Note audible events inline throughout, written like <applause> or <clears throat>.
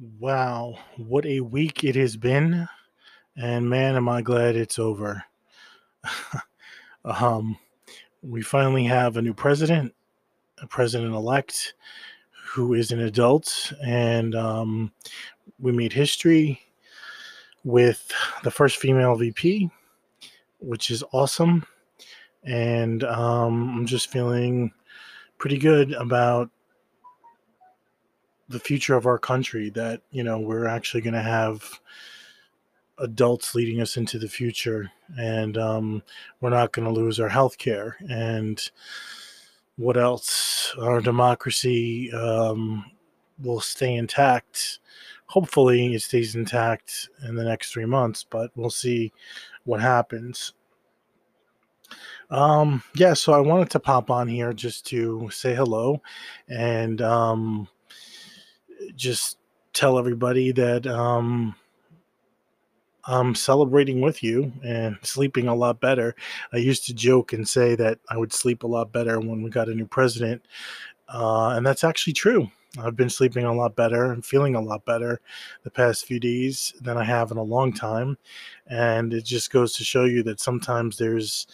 Wow, what a week it has been, and man, am I glad it's over. <laughs> um, we finally have a new president, a president elect who is an adult, and um, we made history with the first female VP, which is awesome. And um, I'm just feeling pretty good about the future of our country that you know we're actually going to have adults leading us into the future. And um, we're not going to lose our health care and what else? Our democracy um, will stay intact. Hopefully it stays intact in the next three months but we'll see what happens. Um yeah so i wanted to pop on here just to say hello and um just tell everybody that um, I'm celebrating with you and sleeping a lot better. I used to joke and say that I would sleep a lot better when we got a new president, uh, and that's actually true. I've been sleeping a lot better and feeling a lot better the past few days than I have in a long time. And it just goes to show you that sometimes there's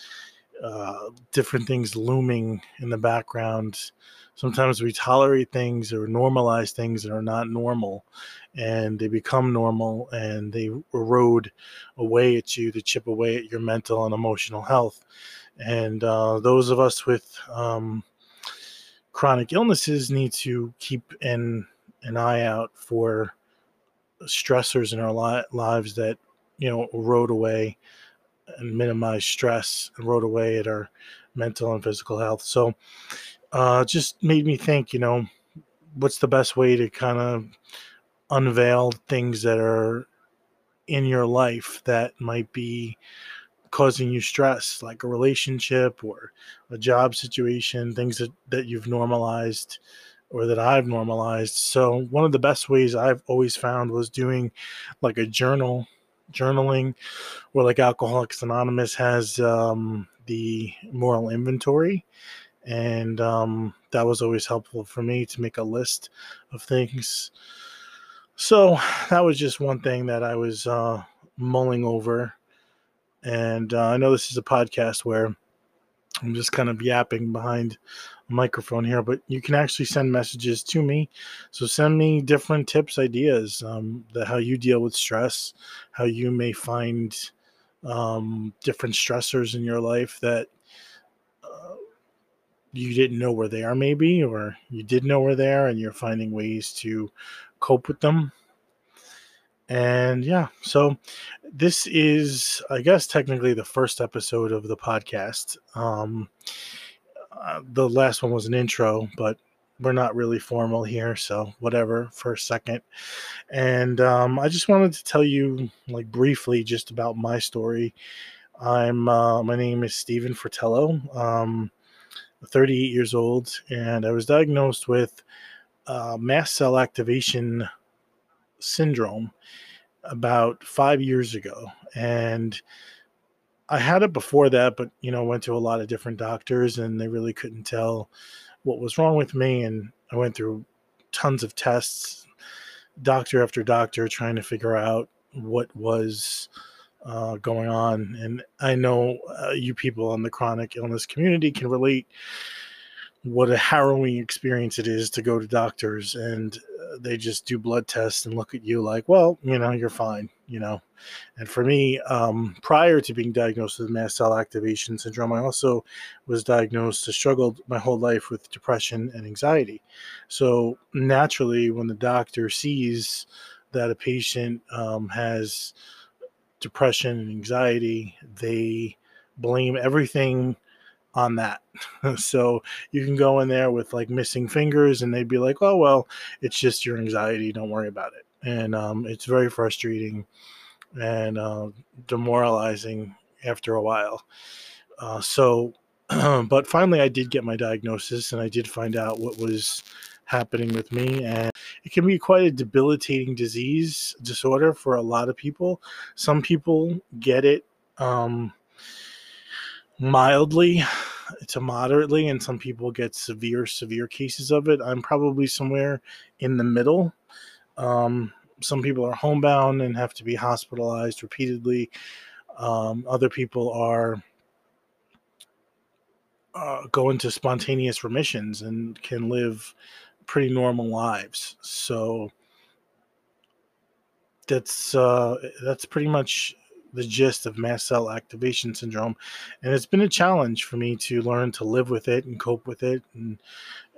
uh, different things looming in the background sometimes we tolerate things or normalize things that are not normal and they become normal and they erode away at you to chip away at your mental and emotional health. And uh, those of us with um, chronic illnesses need to keep an, an eye out for stressors in our li- lives that you know erode away and minimize stress and erode away at our mental and physical health. So uh, just made me think, you know, what's the best way to kind of unveil things that are in your life that might be causing you stress, like a relationship or a job situation, things that, that you've normalized or that I've normalized. So, one of the best ways I've always found was doing like a journal, journaling, or like Alcoholics Anonymous has um, the moral inventory and um, that was always helpful for me to make a list of things. So that was just one thing that I was uh, mulling over, and uh, I know this is a podcast where I'm just kind of yapping behind a microphone here, but you can actually send messages to me. So send me different tips, ideas, um, how you deal with stress, how you may find um, different stressors in your life that you didn't know were there maybe or you did know were there and you're finding ways to cope with them. And yeah so this is i guess technically the first episode of the podcast. Um uh, the last one was an intro but we're not really formal here so whatever for a second. And um, i just wanted to tell you like briefly just about my story. I'm uh, my name is stephen fratello. Um, 38 years old, and I was diagnosed with uh, mast cell activation syndrome about five years ago. And I had it before that, but you know, went to a lot of different doctors, and they really couldn't tell what was wrong with me. And I went through tons of tests, doctor after doctor, trying to figure out what was uh, going on. And I know uh, you people in the chronic illness community can relate what a harrowing experience it is to go to doctors and uh, they just do blood tests and look at you like, well, you know, you're fine, you know. And for me, um, prior to being diagnosed with mast cell activation syndrome, I also was diagnosed, I struggled my whole life with depression and anxiety. So naturally, when the doctor sees that a patient um, has depression and anxiety, they blame everything on that. <laughs> so you can go in there with like missing fingers and they'd be like, oh, well, it's just your anxiety. Don't worry about it. And um, it's very frustrating and uh, demoralizing after a while. Uh, so, <clears throat> but finally, I did get my diagnosis and I did find out what was happening with me and it can be quite a debilitating disease disorder for a lot of people. Some people get it um, mildly to moderately and some people get severe severe cases of it. I'm probably somewhere in the middle. Um, some people are homebound and have to be hospitalized repeatedly. Um, other people are uh, go into spontaneous remissions and can live pretty normal lives. So that's uh, that's pretty much the gist of mast cell activation syndrome, and it's been a challenge for me to learn to live with it and cope with it. And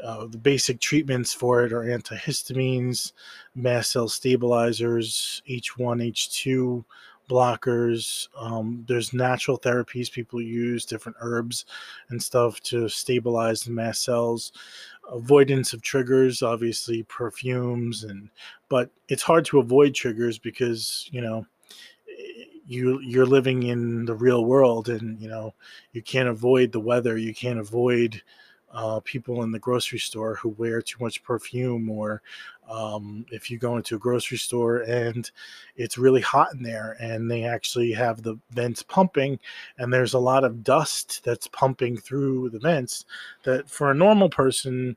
uh, the basic treatments for it are antihistamines, mast cell stabilizers, H1, H2 blockers. Um, there's natural therapies people use, different herbs and stuff to stabilize the mast cells. Avoidance of triggers, obviously perfumes, and but it's hard to avoid triggers because you know you you're living in the real world, and you know you can't avoid the weather, you can't avoid uh, people in the grocery store who wear too much perfume, or um, if you go into a grocery store and it's really hot in there and they actually have the vents pumping and there's a lot of dust that's pumping through the vents that for a normal person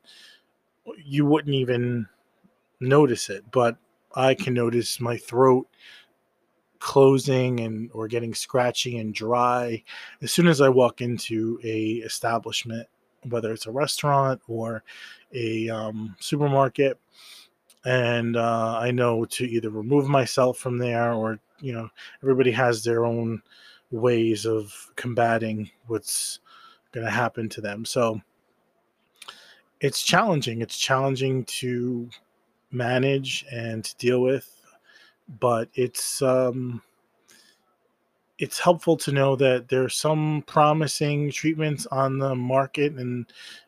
you wouldn't even notice it but i can notice my throat closing and or getting scratchy and dry as soon as i walk into a establishment whether it's a restaurant or a um, supermarket. And uh, I know to either remove myself from there or, you know, everybody has their own ways of combating what's going to happen to them. So it's challenging. It's challenging to manage and to deal with, but it's, um, it's helpful to know that there's some promising treatments on the market in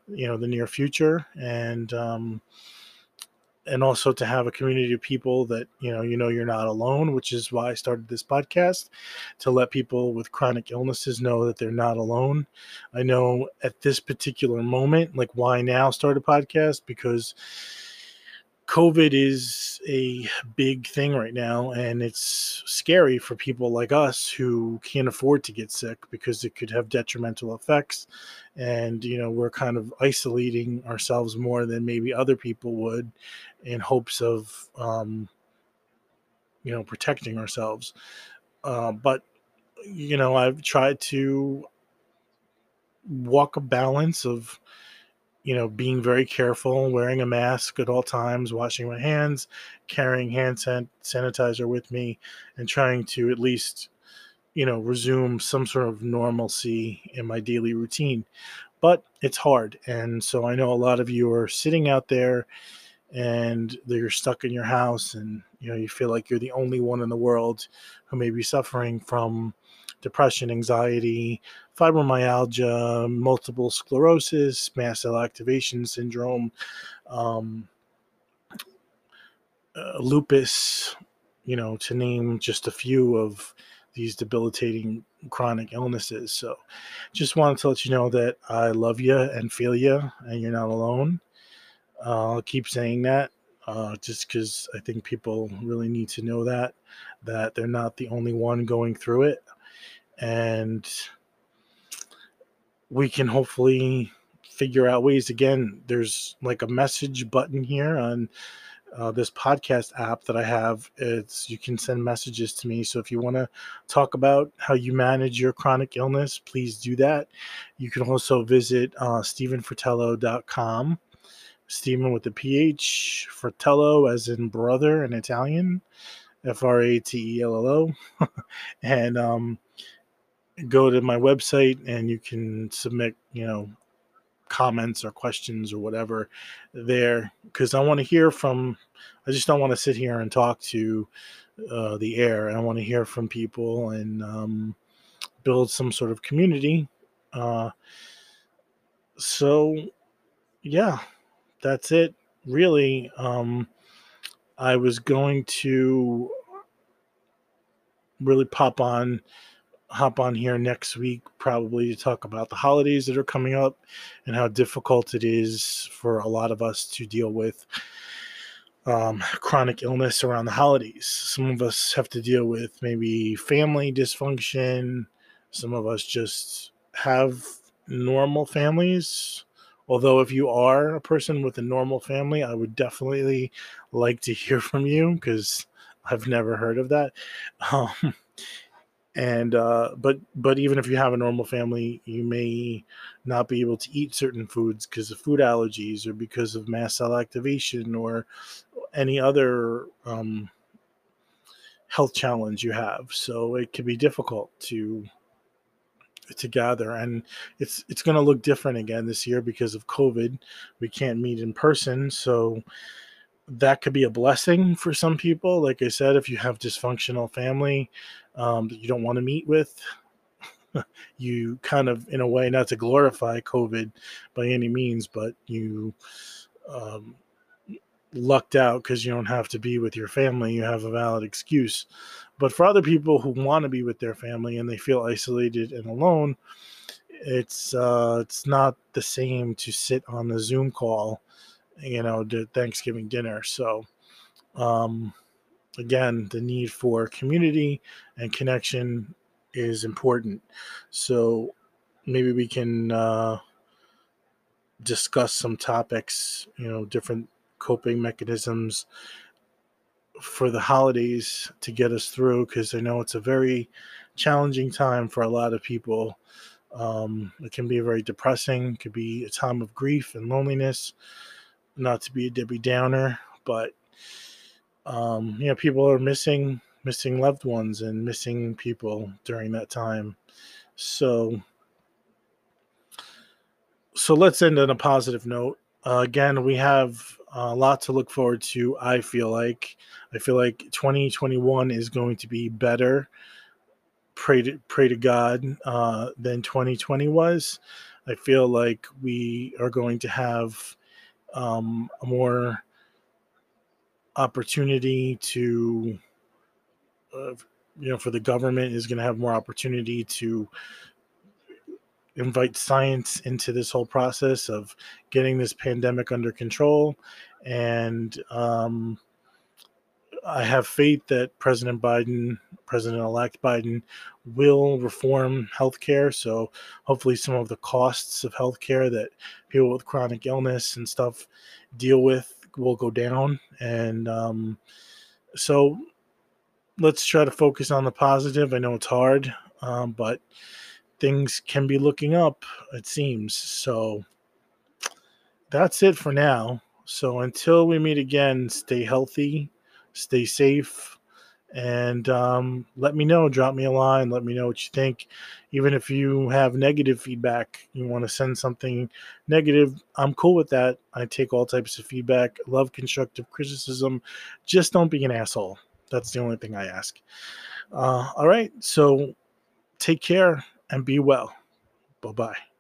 you know the near future and um, and also to have a community of people that you know you know you're not alone which is why i started this podcast to let people with chronic illnesses know that they're not alone. I know at this particular moment like why now start a podcast? Because COVID is a big thing right now, and it's scary for people like us who can't afford to get sick because it could have detrimental effects. And, you know, we're kind of isolating ourselves more than maybe other people would in hopes of, um, you know, protecting ourselves. Uh, but, you know, I've tried to walk a balance of, you know, being very careful, wearing a mask at all times, washing my hands, carrying hand san- sanitizer with me, and trying to at least, you know, resume some sort of normalcy in my daily routine. But it's hard. And so I know a lot of you are sitting out there and you're stuck in your house and, you know, you feel like you're the only one in the world who may be suffering from depression, anxiety, fibromyalgia, multiple sclerosis, mast cell activation syndrome, um, uh, lupus, you know, to name just a few of these debilitating chronic illnesses. So just wanted to let you know that I love you and feel you, and you're not alone. Uh, I'll keep saying that uh, just because I think people really need to know that that they're not the only one going through it and we can hopefully figure out ways. Again there's like a message button here on uh, this podcast app that i have. It's you can send messages to me. So if you want to talk about how you manage your chronic illness please do that. You can also visit uh, stephenfratello.com stephen with the ph fratello as in brother in italian f-r-a-t-e-l-l-o <laughs> and um, go to my website and you can submit, you know, comments or questions or whatever there because I want to hear from. I just don't want to sit here and talk to uh, the air. I want to hear from people and um, build some sort of community. Uh, so, yeah, that's it. Really, um, I was going to really pop on hop on here next week probably to talk about the holidays that are coming up and how difficult it is for a lot of us to deal with um, chronic illness around the holidays. Some of us have to deal with maybe family dysfunction. Some of us just have normal families Although, if you are a person with a normal family, I would definitely like to hear from you because I've never heard of that. <laughs> Um, and uh, but but even if you have a normal family, you may not be able to eat certain foods because of food allergies or because of mast cell activation or any other um, health challenge you have. So it can be difficult to to gather and it's it's going to look different again this year because of covid we can't meet in person so that could be a blessing for some people. Like i said if you have dysfunctional family um, that you don't want to meet with <laughs> you kind of in a way not to glorify covid by any means but you um, lucked out because you don't have to be with your family you have a valid excuse. But for other people who want to be with their family and they feel isolated and alone it's uh it's not the same to sit on a zoom call you know to thanksgiving dinner so um again the need for community and connection is important so maybe we can uh discuss some topics you know different coping mechanisms for the holidays to get us through because I know it's a very challenging time for a lot of people. Um, it can be very depressing, it could be a time of grief and loneliness. Not to be a Debbie Downer, but um, you know, people are missing missing loved ones and missing people during that time. So so let's end on a positive note. Uh, again, we have a lot to look forward to. I feel like I feel like 2021 is going to be better. Pray to pray to God uh, than 2020 was. I feel like we are going to have um, a more opportunity to, uh, you know, for the government is going to have more opportunity to invite science into this whole process of getting this pandemic under control. And um, I have faith that President Biden, President elect Biden, will reform healthcare. So hopefully, some of the costs of healthcare that people with chronic illness and stuff deal with will go down. And um, so let's try to focus on the positive. I know it's hard, um, but things can be looking up, it seems. So that's it for now. So until we meet again, stay healthy, stay safe, and um, let me know. Drop me a line. Let me know what you think. Even if you have negative feedback, you want to send something negative, I'm cool with that. I take all types of feedback. Love constructive criticism. Just don't be an asshole. That's the only thing I ask. Uh, all right. So take care and be well. Bye bye.